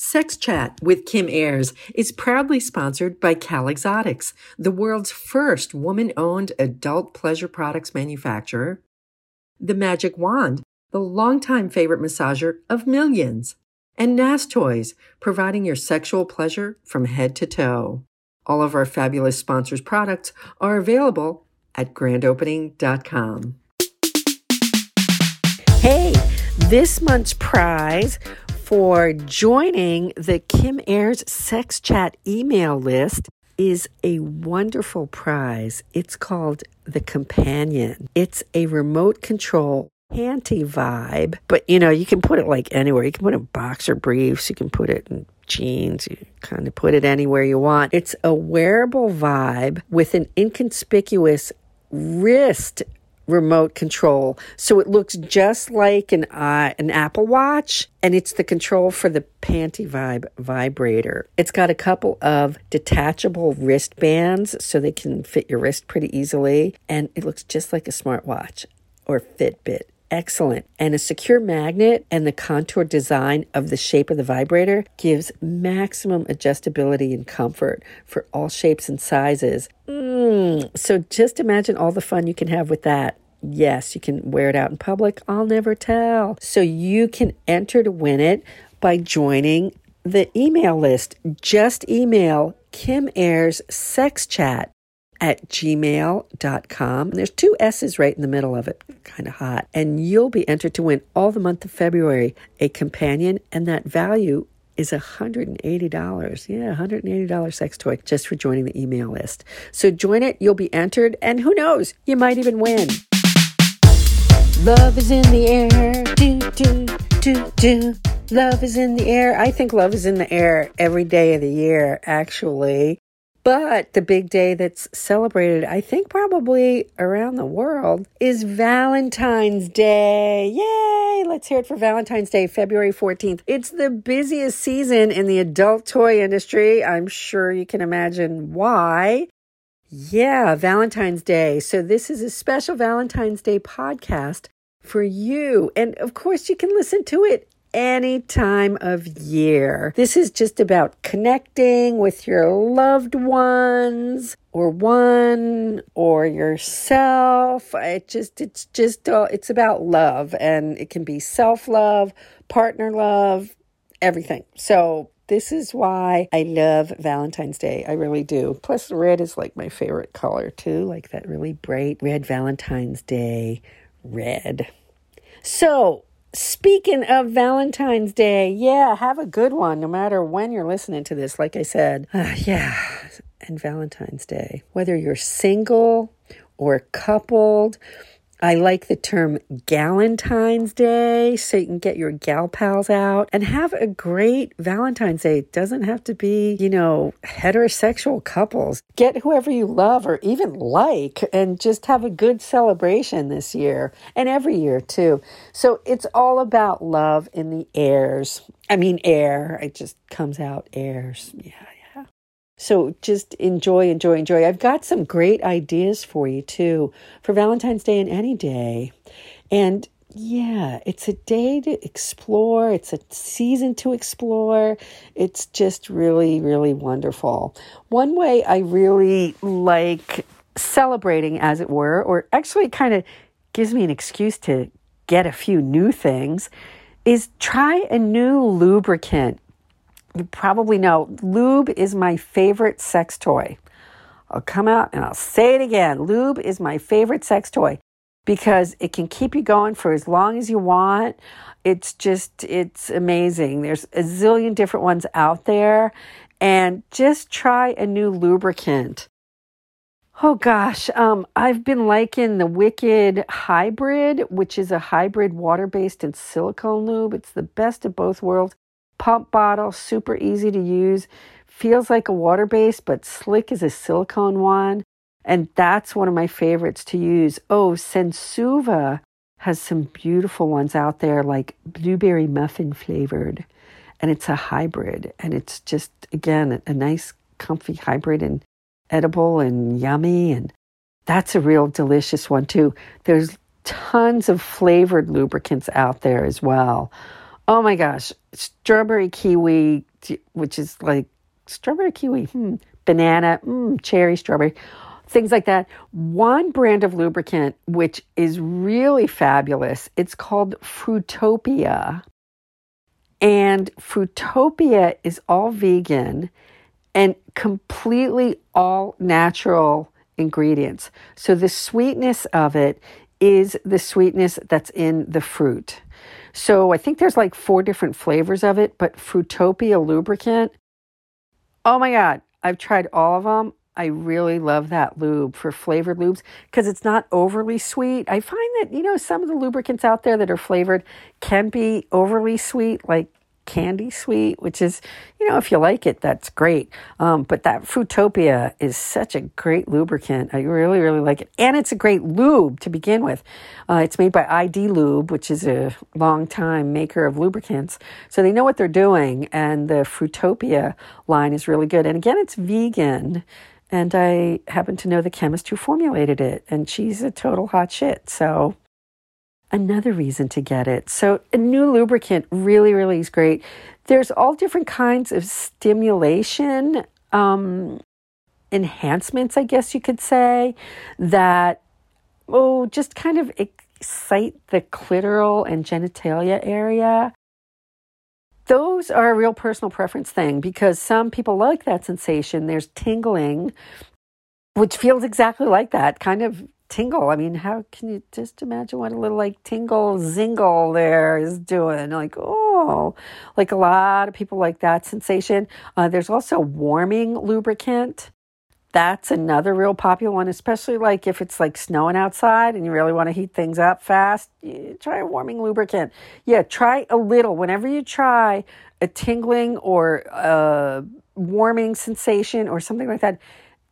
Sex Chat with Kim Airs is proudly sponsored by Cal Exotics, the world's first woman owned adult pleasure products manufacturer, The Magic Wand, the longtime favorite massager of millions, and NAS Toys, providing your sexual pleasure from head to toe. All of our fabulous sponsors' products are available at grandopening.com. Hey, this month's prize for joining the Kim Airs Sex Chat email list is a wonderful prize. It's called the Companion. It's a remote control panty vibe, but you know, you can put it like anywhere. You can put it in boxer briefs, you can put it in jeans, you kind of put it anywhere you want. It's a wearable vibe with an inconspicuous wrist remote control. So it looks just like an uh, an Apple Watch and it's the control for the Panty Vibe vibrator. It's got a couple of detachable wristbands so they can fit your wrist pretty easily and it looks just like a smartwatch or Fitbit excellent. And a secure magnet and the contour design of the shape of the vibrator gives maximum adjustability and comfort for all shapes and sizes. Mm, so just imagine all the fun you can have with that. Yes, you can wear it out in public. I'll never tell. So you can enter to win it by joining the email list. Just email Kim Airs Sex Chat at gmail.com. There's two S's right in the middle of it, kind of hot. And you'll be entered to win all the month of February a companion, and that value is $180. Yeah, $180 sex toy just for joining the email list. So join it, you'll be entered, and who knows, you might even win. Love is in the air. Do, do, do, do. Love is in the air. I think love is in the air every day of the year, actually. But the big day that's celebrated, I think probably around the world, is Valentine's Day. Yay! Let's hear it for Valentine's Day, February 14th. It's the busiest season in the adult toy industry. I'm sure you can imagine why. Yeah, Valentine's Day. So, this is a special Valentine's Day podcast for you. And of course, you can listen to it any time of year. This is just about connecting with your loved ones or one or yourself. It just it's just uh, it's about love and it can be self-love, partner love, everything. So this is why I love Valentine's Day. I really do. Plus, red is like my favorite color too, like that really bright red Valentine's Day red. So, Speaking of Valentine's Day, yeah, have a good one no matter when you're listening to this. Like I said, uh, yeah, and Valentine's Day. Whether you're single or coupled I like the term Galentine's Day, so you can get your gal pals out and have a great Valentine's Day. It doesn't have to be, you know, heterosexual couples. Get whoever you love or even like and just have a good celebration this year and every year too. So it's all about love in the airs. I mean, air. It just comes out airs. Yeah, so just enjoy, enjoy, enjoy. I've got some great ideas for you too for Valentine's Day and any day. And yeah, it's a day to explore. It's a season to explore. It's just really, really wonderful. One way I really like celebrating, as it were, or actually kind of gives me an excuse to get a few new things, is try a new lubricant you probably know lube is my favorite sex toy. I'll come out and I'll say it again. Lube is my favorite sex toy because it can keep you going for as long as you want. It's just, it's amazing. There's a zillion different ones out there. And just try a new lubricant. Oh gosh, um, I've been liking the Wicked Hybrid, which is a hybrid water based and silicone lube. It's the best of both worlds pump bottle, super easy to use. Feels like a water base, but slick as a silicone one. And that's one of my favorites to use. Oh, Sensuva has some beautiful ones out there, like blueberry muffin flavored. And it's a hybrid. And it's just, again, a nice, comfy hybrid and edible and yummy. And that's a real delicious one, too. There's tons of flavored lubricants out there as well. Oh my gosh, strawberry kiwi which is like strawberry kiwi, hmm, banana, mm, cherry, strawberry, things like that. One brand of lubricant, which is really fabulous, it's called Fruitopia. And Fruitopia is all vegan and completely all natural ingredients. So the sweetness of it is the sweetness that's in the fruit. So I think there's like four different flavors of it, but Fruitopia lubricant. Oh my God, I've tried all of them. I really love that lube for flavored lubes because it's not overly sweet. I find that, you know, some of the lubricants out there that are flavored can be overly sweet, like candy sweet, which is, you know, if you like it, that's great. Um, but that Fruitopia is such a great lubricant. I really, really like it. And it's a great lube to begin with. Uh, it's made by ID Lube, which is a long time maker of lubricants. So they know what they're doing. And the Fruitopia line is really good. And again, it's vegan. And I happen to know the chemist who formulated it, and she's a total hot shit. So another reason to get it. So, a new lubricant really, really is great. There's all different kinds of stimulation um, enhancements, I guess you could say, that, oh, just kind of excite the clitoral and genitalia area. Those are a real personal preference thing because some people like that sensation. There's tingling, which feels exactly like that, kind of tingle. I mean, how can you just imagine what a little like tingle zingle there is doing? Like, oh, like a lot of people like that sensation. Uh, there's also warming lubricant. That's another real popular one, especially like if it's like snowing outside and you really want to heat things up fast. try a warming lubricant. Yeah, try a little. Whenever you try a tingling or a warming sensation or something like that,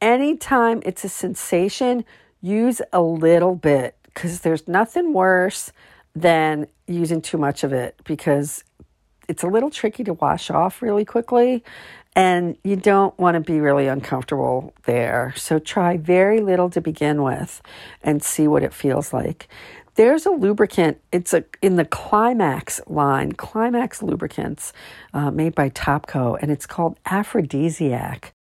anytime it's a sensation, use a little bit because there's nothing worse than using too much of it because it's a little tricky to wash off really quickly and you don't want to be really uncomfortable there. So try very little to begin with and see what it feels like. There's a lubricant. It's a in the Climax line, Climax lubricants, uh, made by Topco, and it's called Aphrodisiac.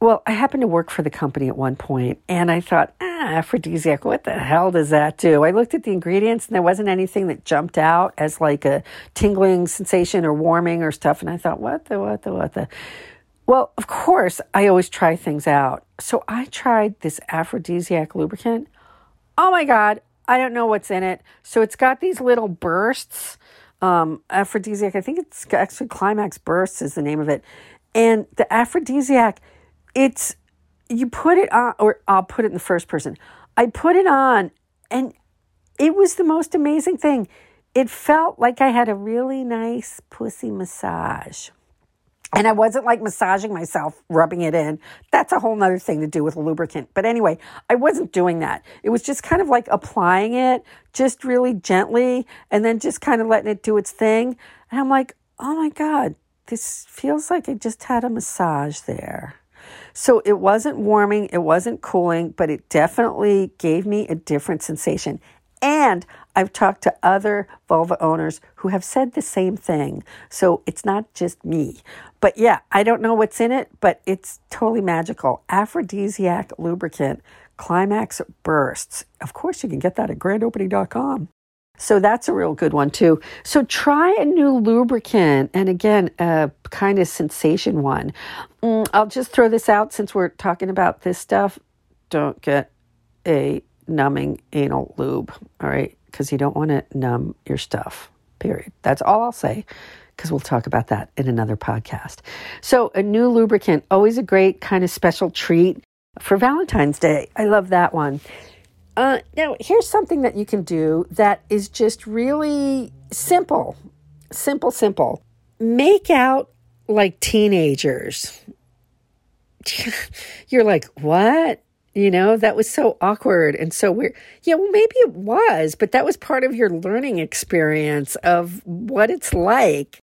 Well, I happened to work for the company at one point, and I thought, ah, aphrodisiac, what the hell does that do? I looked at the ingredients, and there wasn't anything that jumped out as like a tingling sensation or warming or stuff. And I thought, what the, what the, what the? Well, of course, I always try things out. So I tried this aphrodisiac lubricant. Oh my God, I don't know what's in it. So it's got these little bursts. Um, aphrodisiac, I think it's actually Climax Bursts is the name of it. And the aphrodisiac, it's you put it on, or I'll put it in the first person. I put it on, and it was the most amazing thing. It felt like I had a really nice pussy massage. And I wasn't like massaging myself, rubbing it in. That's a whole nother thing to do with lubricant. But anyway, I wasn't doing that. It was just kind of like applying it just really gently and then just kind of letting it do its thing. And I'm like, oh my God, this feels like I just had a massage there. So it wasn't warming, it wasn't cooling, but it definitely gave me a different sensation. And I've talked to other vulva owners who have said the same thing. So it's not just me. But yeah, I don't know what's in it, but it's totally magical. Aphrodisiac lubricant, climax bursts. Of course, you can get that at grandopening.com. So that's a real good one too. So try a new lubricant, and again, a kind of sensation one. Mm, I'll just throw this out since we're talking about this stuff. Don't get a numbing anal lube, all right? Because you don't want to numb your stuff, period. That's all I'll say because we'll talk about that in another podcast. So, a new lubricant, always a great kind of special treat for Valentine's Day. I love that one. Uh, now, here's something that you can do that is just really simple. Simple, simple. Make out like teenagers. You're like, what? You know, that was so awkward and so weird. Yeah, well, maybe it was, but that was part of your learning experience of what it's like.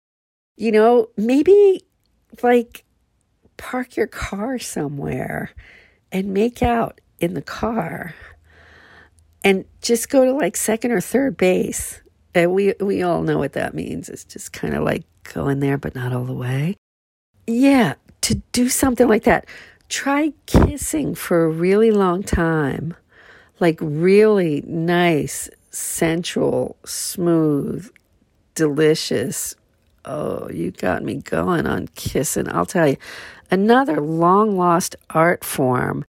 You know, maybe like park your car somewhere and make out in the car and just go to like second or third base And we we all know what that means. It's just kind of like going there, but not all the way. Yeah, to do something like that, try kissing for a really long time, like really nice, sensual, smooth, delicious. Oh, you got me going on kissing. I'll tell you, another long lost art form.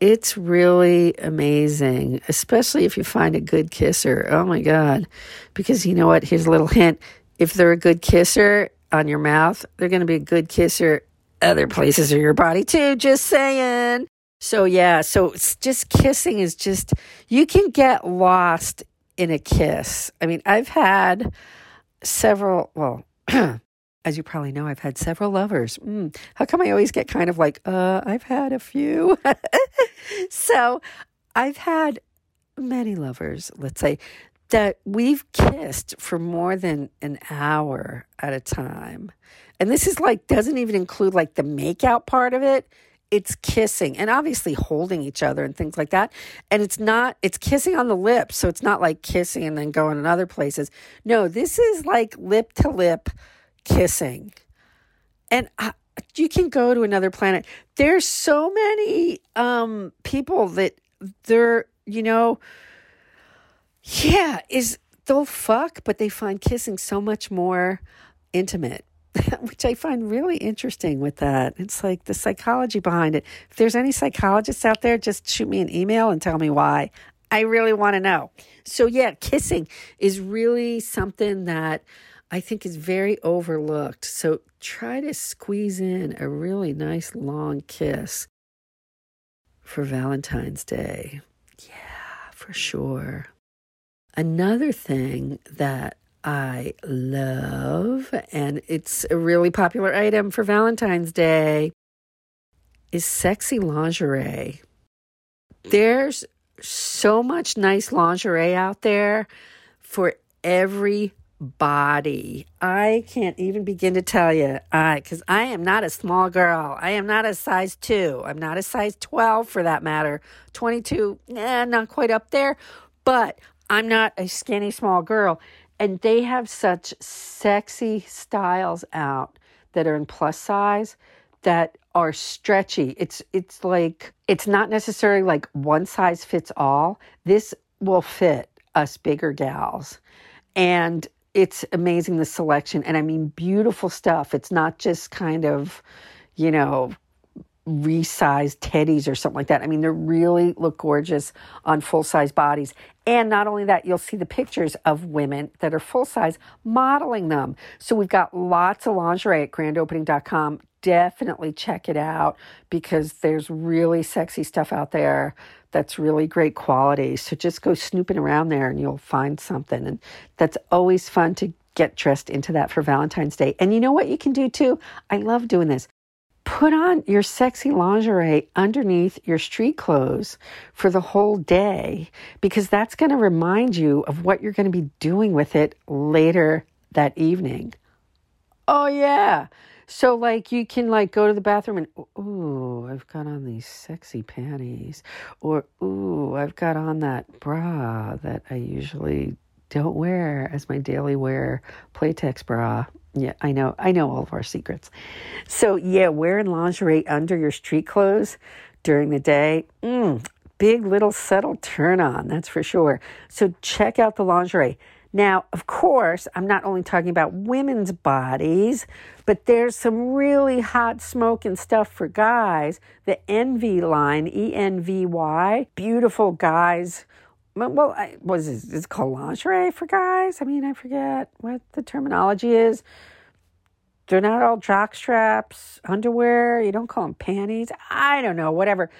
It's really amazing, especially if you find a good kisser. Oh my God. Because you know what? Here's a little hint. If they're a good kisser on your mouth, they're going to be a good kisser other places of your body too. Just saying. So, yeah, so just kissing is just, you can get lost in a kiss. I mean, I've had several, well, as you probably know, I've had several lovers. Mm, how come I always get kind of like, uh, I've had a few? so I've had many lovers, let's say, that we've kissed for more than an hour at a time. And this is like, doesn't even include like the makeout part of it. It's kissing and obviously holding each other and things like that. And it's not, it's kissing on the lips. So it's not like kissing and then going in other places. No, this is like lip to lip kissing. And I, you can go to another planet. There's so many um, people that they're, you know, yeah, is they'll fuck, but they find kissing so much more intimate, which I find really interesting with that. It's like the psychology behind it. If there's any psychologists out there, just shoot me an email and tell me why. I really want to know. So, yeah, kissing is really something that I think is very overlooked. So try to squeeze in a really nice long kiss for Valentine's Day. Yeah, for sure. Another thing that I love, and it's a really popular item for Valentine's Day, is sexy lingerie. There's so much nice lingerie out there for every body. I can't even begin to tell you. I cuz I am not a small girl. I am not a size 2. I'm not a size 12 for that matter. 22, eh, not quite up there, but I'm not a skinny small girl and they have such sexy styles out that are in plus size that are stretchy. It's it's like it's not necessarily like one size fits all. This will fit us bigger gals. And it's amazing the selection and I mean beautiful stuff. It's not just kind of, you know, resized teddies or something like that. I mean, they really look gorgeous on full size bodies. And not only that, you'll see the pictures of women that are full size modeling them. So we've got lots of lingerie at grandopening.com. Definitely check it out because there's really sexy stuff out there that's really great quality. So just go snooping around there and you'll find something. And that's always fun to get dressed into that for Valentine's Day. And you know what you can do too? I love doing this. Put on your sexy lingerie underneath your street clothes for the whole day because that's going to remind you of what you're going to be doing with it later that evening. Oh, yeah. So like you can like go to the bathroom and ooh, I've got on these sexy panties or ooh, I've got on that bra that I usually don't wear as my daily wear Playtex bra. Yeah, I know. I know all of our secrets. So, yeah, wearing lingerie under your street clothes during the day, mm, big little subtle turn on, that's for sure. So, check out the lingerie. Now, of course, I'm not only talking about women's bodies, but there's some really hot smoking stuff for guys. The Envy line, E N V Y, beautiful guys. Well, I, was it, is it called lingerie for guys? I mean, I forget what the terminology is. They're not all jock straps, underwear. You don't call them panties. I don't know, whatever.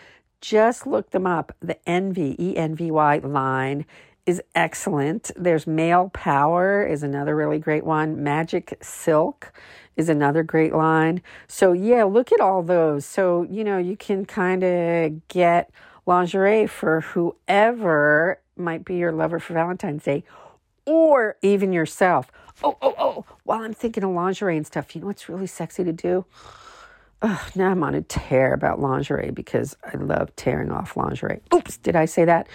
Just look them up. The Envy, E N V Y line is excellent. There's Male Power is another really great one. Magic Silk is another great line. So yeah, look at all those. So, you know, you can kind of get lingerie for whoever might be your lover for Valentine's Day or even yourself. Oh, oh, oh, while I'm thinking of lingerie and stuff, you know what's really sexy to do? Ugh, now I'm on a tear about lingerie because I love tearing off lingerie. Oops, did I say that?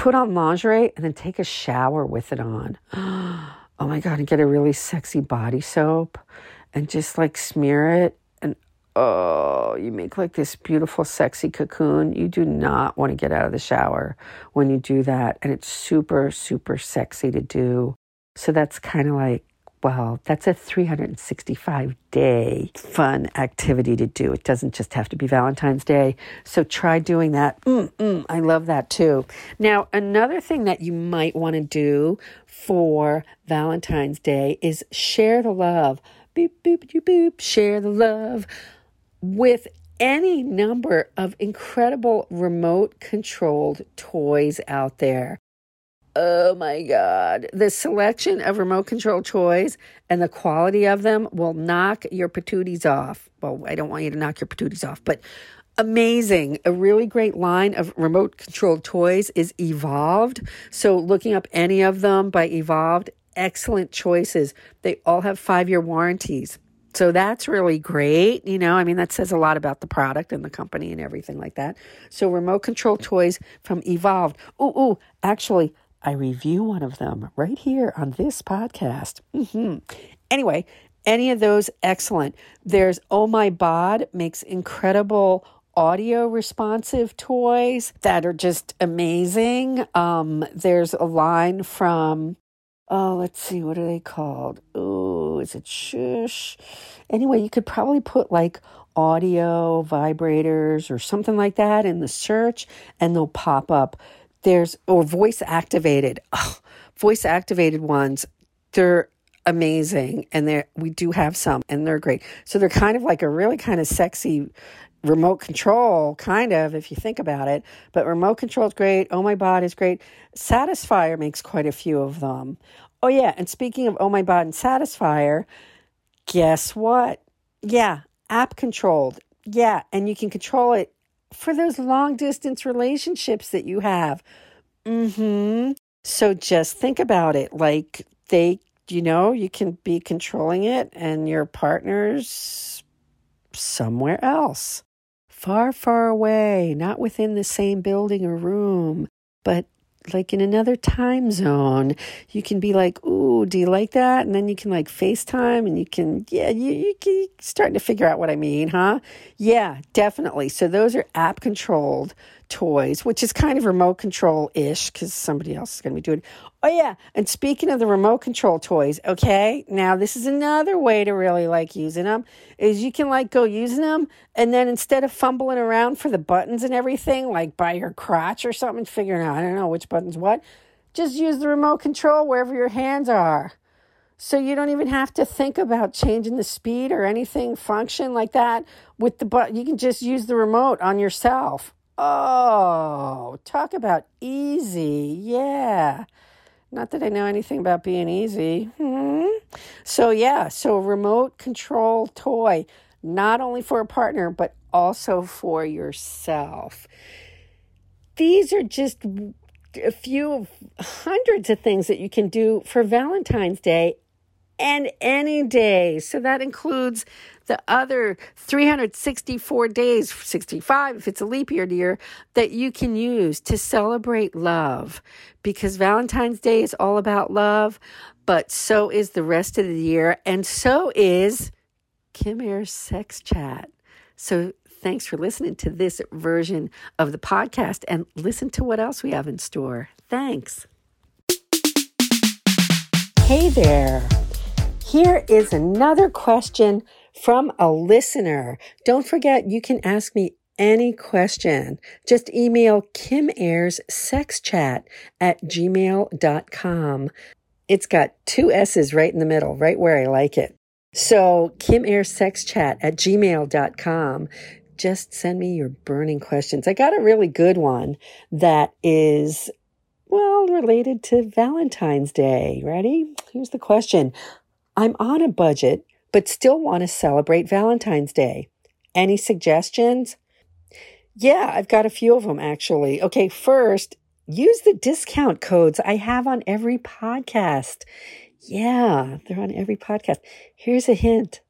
Put on lingerie and then take a shower with it on. Oh my God, and get a really sexy body soap and just like smear it. And oh, you make like this beautiful, sexy cocoon. You do not want to get out of the shower when you do that. And it's super, super sexy to do. So that's kind of like well, that's a 365 day fun activity to do. It doesn't just have to be Valentine's Day. So try doing that. Mm-mm, I love that too. Now, another thing that you might want to do for Valentine's Day is share the love. Boop, boop, boop, boop. Share the love with any number of incredible remote controlled toys out there. Oh my God. The selection of remote control toys and the quality of them will knock your patooties off. Well, I don't want you to knock your patooties off, but amazing. A really great line of remote controlled toys is Evolved. So, looking up any of them by Evolved, excellent choices. They all have five year warranties. So that's really great. You know, I mean, that says a lot about the product and the company and everything like that. So, remote control toys from Evolved. Ooh, ooh, actually, I review one of them right here on this podcast. Mm-hmm. Anyway, any of those, excellent. There's Oh My Bod makes incredible audio responsive toys that are just amazing. Um, there's a line from, oh, let's see, what are they called? Oh, is it Shush? Anyway, you could probably put like audio vibrators or something like that in the search and they'll pop up there's or voice activated. Oh, voice activated ones, they're amazing and they we do have some and they're great. So they're kind of like a really kind of sexy remote control kind of if you think about it, but remote control is great. Oh my bod is great. Satisfyer makes quite a few of them. Oh yeah, and speaking of Oh my bod and Satisfyer, guess what? Yeah, app controlled. Yeah, and you can control it for those long distance relationships that you have. Mhm. So just think about it like they you know, you can be controlling it and your partner's somewhere else. Far, far away, not within the same building or room, but like in another time zone. You can be like, "Ooh, do you like that?" And then you can like FaceTime, and you can, yeah, you you can starting to figure out what I mean, huh? Yeah, definitely. So those are app controlled toys, which is kind of remote control ish because somebody else is going to be doing. It. Oh yeah, and speaking of the remote control toys, okay, now this is another way to really like using them is you can like go using them, and then instead of fumbling around for the buttons and everything, like by your crotch or something, figuring out I don't know which buttons what, just use the remote control wherever your hands are. So you don't even have to think about changing the speed or anything function like that with the button. You can just use the remote on yourself. Oh, talk about easy. Yeah. Not that I know anything about being easy. Hmm. So, yeah, so remote control toy, not only for a partner, but also for yourself. These are just a few hundreds of things that you can do for Valentine's Day and any day. So that includes the other 364 days, 65 if it's a leap year year, that you can use to celebrate love. Because Valentine's Day is all about love, but so is the rest of the year, and so is Kim Airs Sex Chat. So thanks for listening to this version of the podcast and listen to what else we have in store. Thanks. Hey there. Here is another question from a listener. Don't forget, you can ask me any question. Just email Kim Airs Sex Chat at gmail.com. It's got two S's right in the middle, right where I like it. So, Kim Airs Sex Chat at gmail.com. Just send me your burning questions. I got a really good one that is, well, related to Valentine's Day. Ready? Here's the question I'm on a budget, but still want to celebrate Valentine's Day. Any suggestions? Yeah, I've got a few of them actually. Okay, first, use the discount codes I have on every podcast. Yeah, they're on every podcast. Here's a hint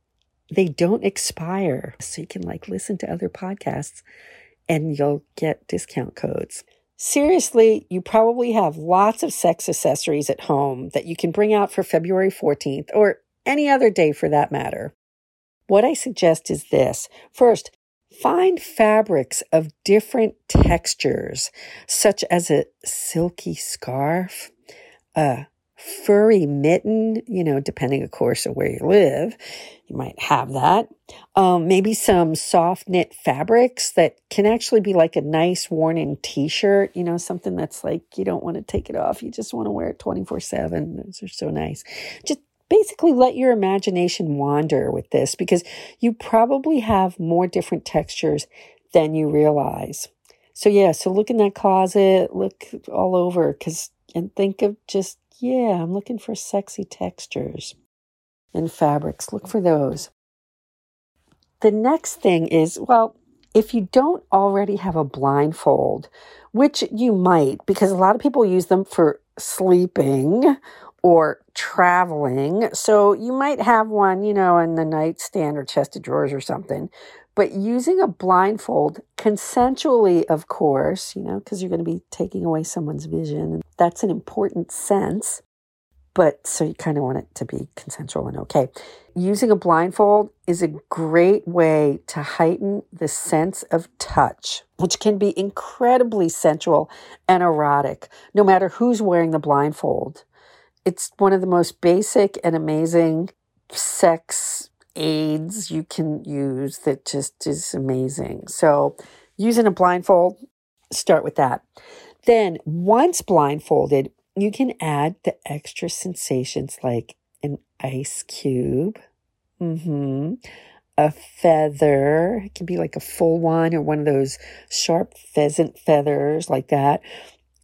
they don't expire. So you can like listen to other podcasts and you'll get discount codes. Seriously, you probably have lots of sex accessories at home that you can bring out for February 14th or any other day for that matter. What I suggest is this. First, find fabrics of different textures, such as a silky scarf, a furry mitten, you know, depending, of course, on where you live. You might have that. Um, maybe some soft knit fabrics that can actually be like a nice worn in t shirt, you know, something that's like you don't want to take it off. You just want to wear it 24 7. Those are so nice. Just basically let your imagination wander with this because you probably have more different textures than you realize. So, yeah, so look in that closet, look all over because, and think of just yeah, I'm looking for sexy textures and fabrics. Look for those. The next thing is, well, if you don't already have a blindfold, which you might, because a lot of people use them for sleeping or traveling. So you might have one, you know, in the nightstand or chest of drawers or something. But using a blindfold, consensually, of course, you know, because you're going to be taking away someone's vision. That's an important sense. But so you kind of want it to be consensual and okay. Using a blindfold is a great way to heighten the sense of touch, which can be incredibly sensual and erotic, no matter who's wearing the blindfold. It's one of the most basic and amazing sex aids you can use that just is amazing. So, using a blindfold, start with that. Then, once blindfolded, you can add the extra sensations like an ice cube, mm-hmm, a feather. It can be like a full one or one of those sharp pheasant feathers like that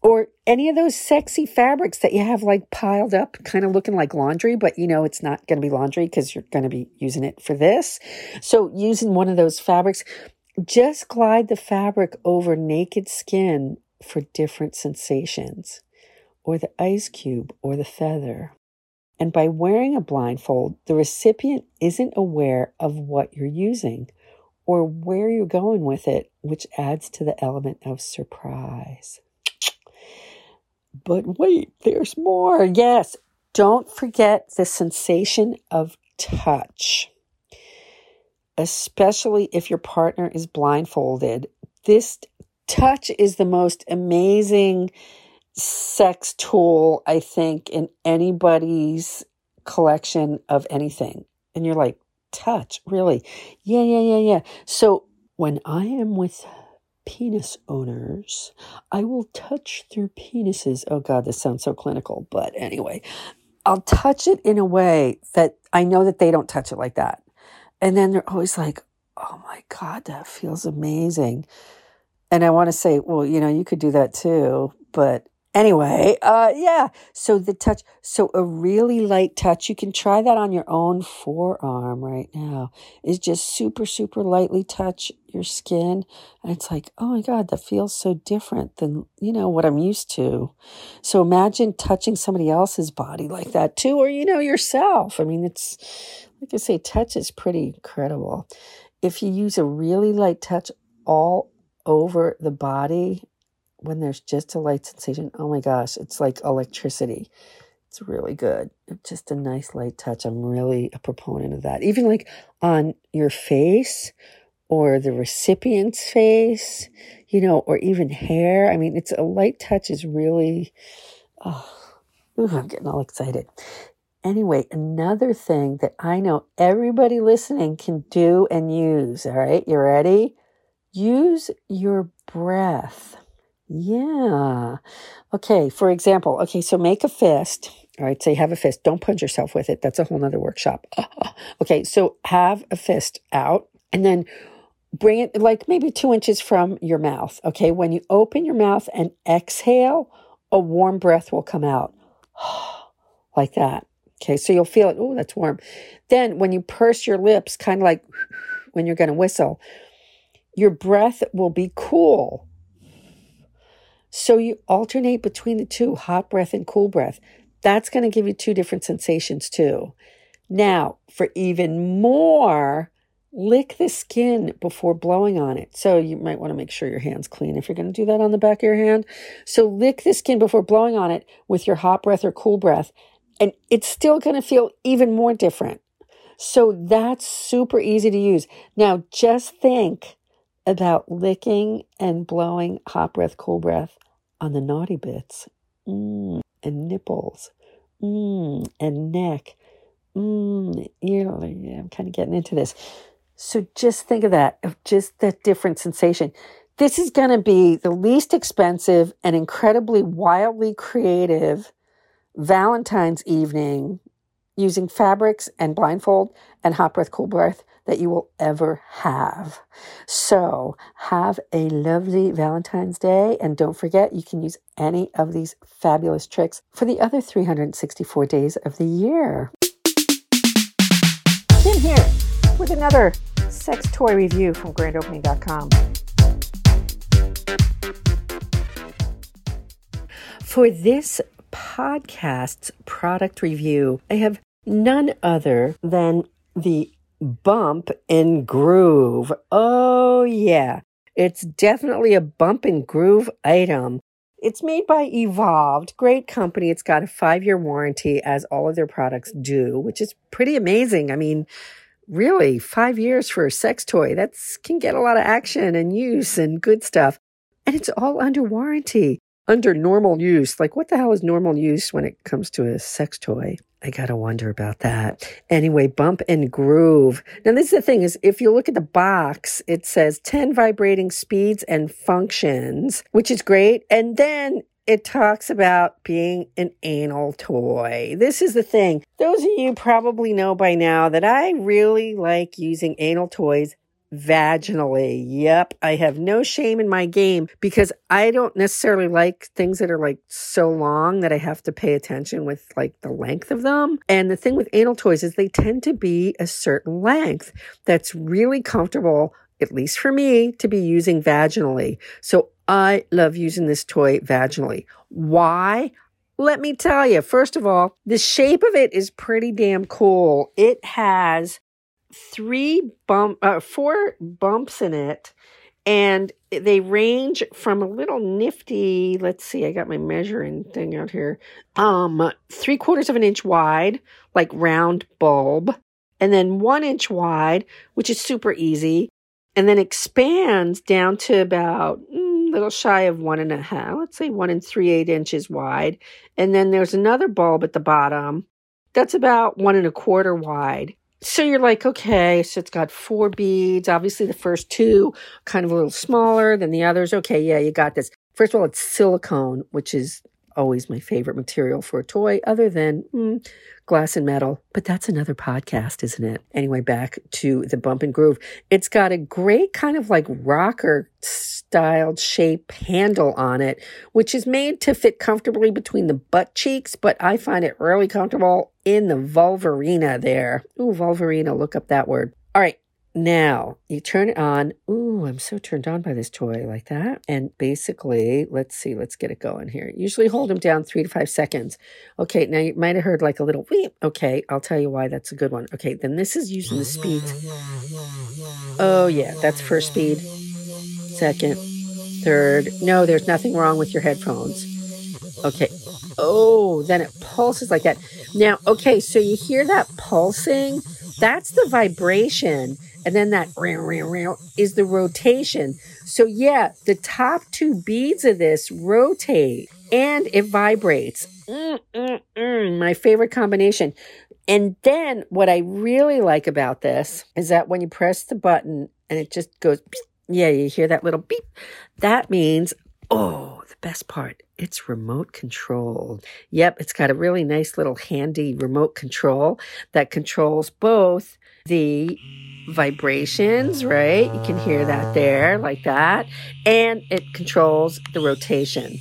or any of those sexy fabrics that you have like piled up, kind of looking like laundry, but you know it's not going to be laundry because you're going to be using it for this. So, using one of those fabrics, just glide the fabric over naked skin for different sensations, or the ice cube, or the feather. And by wearing a blindfold, the recipient isn't aware of what you're using or where you're going with it, which adds to the element of surprise. But wait, there's more. Yes, don't forget the sensation of touch, especially if your partner is blindfolded. This touch is the most amazing sex tool, I think, in anybody's collection of anything. And you're like, touch, really? Yeah, yeah, yeah, yeah. So when I am with penis owners. I will touch their penises. Oh God, this sounds so clinical, but anyway, I'll touch it in a way that I know that they don't touch it like that. And then they're always like, oh my God, that feels amazing. And I want to say, well, you know, you could do that too, but Anyway, uh, yeah. So the touch, so a really light touch, you can try that on your own forearm right now, is just super, super lightly touch your skin. And it's like, oh my God, that feels so different than, you know, what I'm used to. So imagine touching somebody else's body like that too, or, you know, yourself. I mean, it's, like I say, touch is pretty incredible. If you use a really light touch all over the body, when there's just a light sensation, oh my gosh, it's like electricity. It's really good. Just a nice light touch. I'm really a proponent of that. Even like on your face or the recipient's face, you know, or even hair. I mean, it's a light touch is really, oh, ooh, I'm getting all excited. Anyway, another thing that I know everybody listening can do and use. All right, you ready? Use your breath. Yeah. Okay. For example, okay, so make a fist. All right. So you have a fist. Don't punch yourself with it. That's a whole nother workshop. okay. So have a fist out and then bring it like maybe two inches from your mouth. Okay. When you open your mouth and exhale, a warm breath will come out like that. Okay. So you'll feel it. Oh, that's warm. Then when you purse your lips, kind of like when you're going to whistle, your breath will be cool so you alternate between the two, hot breath and cool breath. That's going to give you two different sensations too. Now, for even more lick the skin before blowing on it. So you might want to make sure your hand's clean if you're going to do that on the back of your hand. So lick the skin before blowing on it with your hot breath or cool breath. And it's still going to feel even more different. So that's super easy to use. Now just think about licking and blowing hot breath, cool breath on the naughty bits mm, and nipples mm, and neck. Mm, you know, I'm kind of getting into this. So just think of that, of just that different sensation. This is going to be the least expensive and incredibly wildly creative Valentine's evening using fabrics and blindfold and hot breath, cool breath that you will ever have. So have a lovely Valentine's Day. And don't forget, you can use any of these fabulous tricks for the other 364 days of the year. In here with another sex toy review from grandopening.com. For this podcast's product review, I have none other than the Bump and Groove. Oh, yeah. It's definitely a bump and groove item. It's made by Evolved, great company. It's got a five year warranty, as all of their products do, which is pretty amazing. I mean, really, five years for a sex toy, that can get a lot of action and use and good stuff. And it's all under warranty under normal use. Like, what the hell is normal use when it comes to a sex toy? I gotta wonder about that. Anyway, bump and groove. Now, this is the thing is if you look at the box, it says 10 vibrating speeds and functions, which is great. And then it talks about being an anal toy. This is the thing. Those of you probably know by now that I really like using anal toys vaginally. Yep. I have no shame in my game because I don't necessarily like things that are like so long that I have to pay attention with like the length of them. And the thing with anal toys is they tend to be a certain length that's really comfortable, at least for me, to be using vaginally. So I love using this toy vaginally. Why? Let me tell you, first of all, the shape of it is pretty damn cool. It has three bump, uh, four bumps in it, and they range from a little nifty. Let's see, I got my measuring thing out here. Um, three quarters of an inch wide, like round bulb, and then one inch wide, which is super easy, and then expands down to about mm, little shy of one and a half. Let's say one and three eight inches wide, and then there's another bulb at the bottom that's about one and a quarter wide so you're like, okay, so it's got four beads. Obviously, the first two kind of a little smaller than the others. Okay, yeah, you got this. First of all, it's silicone, which is always my favorite material for a toy, other than mm, glass and metal. But that's another podcast, isn't it? Anyway, back to the bump and groove. It's got a great kind of like rocker styled shape handle on it, which is made to fit comfortably between the butt cheeks, but I find it really comfortable in the vulvarina there. Ooh, vulvarina, look up that word. All right. Now you turn it on. Ooh, I'm so turned on by this toy like that. And basically, let's see, let's get it going here. Usually hold them down three to five seconds. Okay, now you might have heard like a little weep. Okay, I'll tell you why that's a good one. Okay, then this is using the speed. Oh, yeah, that's first speed, second, third. No, there's nothing wrong with your headphones. Okay. Oh, then it pulses like that. Now, okay, so you hear that pulsing? That's the vibration. And then that is the rotation. So, yeah, the top two beads of this rotate and it vibrates. Mm, mm, mm, my favorite combination. And then what I really like about this is that when you press the button and it just goes, beep, yeah, you hear that little beep. That means, oh, the best part, it's remote controlled. Yep, it's got a really nice little handy remote control that controls both the vibrations, right? You can hear that there, like that. And it controls the rotation,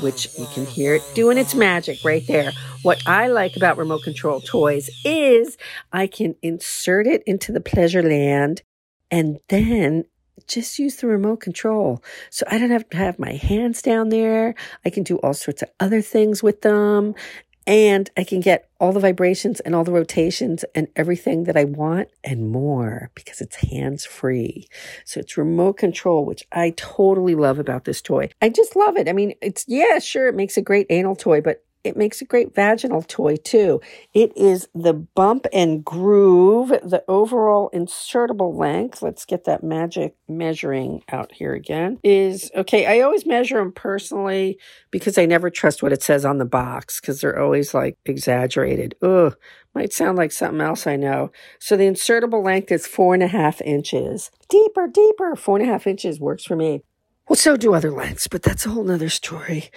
which you can hear it doing its magic right there. What I like about remote control toys is I can insert it into the pleasure land and then just use the remote control. So I don't have to have my hands down there. I can do all sorts of other things with them. And I can get all the vibrations and all the rotations and everything that I want and more because it's hands free. So it's remote control, which I totally love about this toy. I just love it. I mean, it's, yeah, sure, it makes a great anal toy, but it makes a great vaginal toy too. It is the bump and groove, the overall insertable length. Let's get that magic measuring out here again. Is okay. I always measure them personally because I never trust what it says on the box because they're always like exaggerated. Ugh, might sound like something else I know. So the insertable length is four and a half inches. Deeper, deeper. Four and a half inches works for me. Well, so do other lengths, but that's a whole nother story.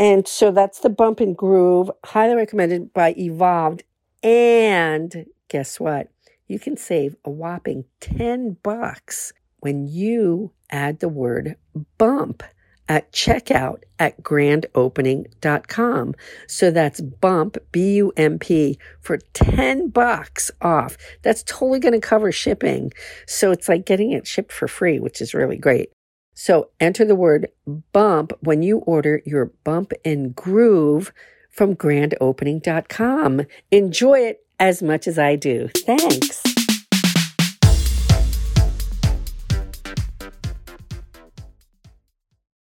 And so that's the bump and groove, highly recommended by Evolved. And guess what? You can save a whopping 10 bucks when you add the word bump at checkout at grandopening.com. So that's bump, B U M P, for 10 bucks off. That's totally going to cover shipping. So it's like getting it shipped for free, which is really great. So enter the word bump when you order your bump and groove from grandopening.com. Enjoy it as much as I do. Thanks.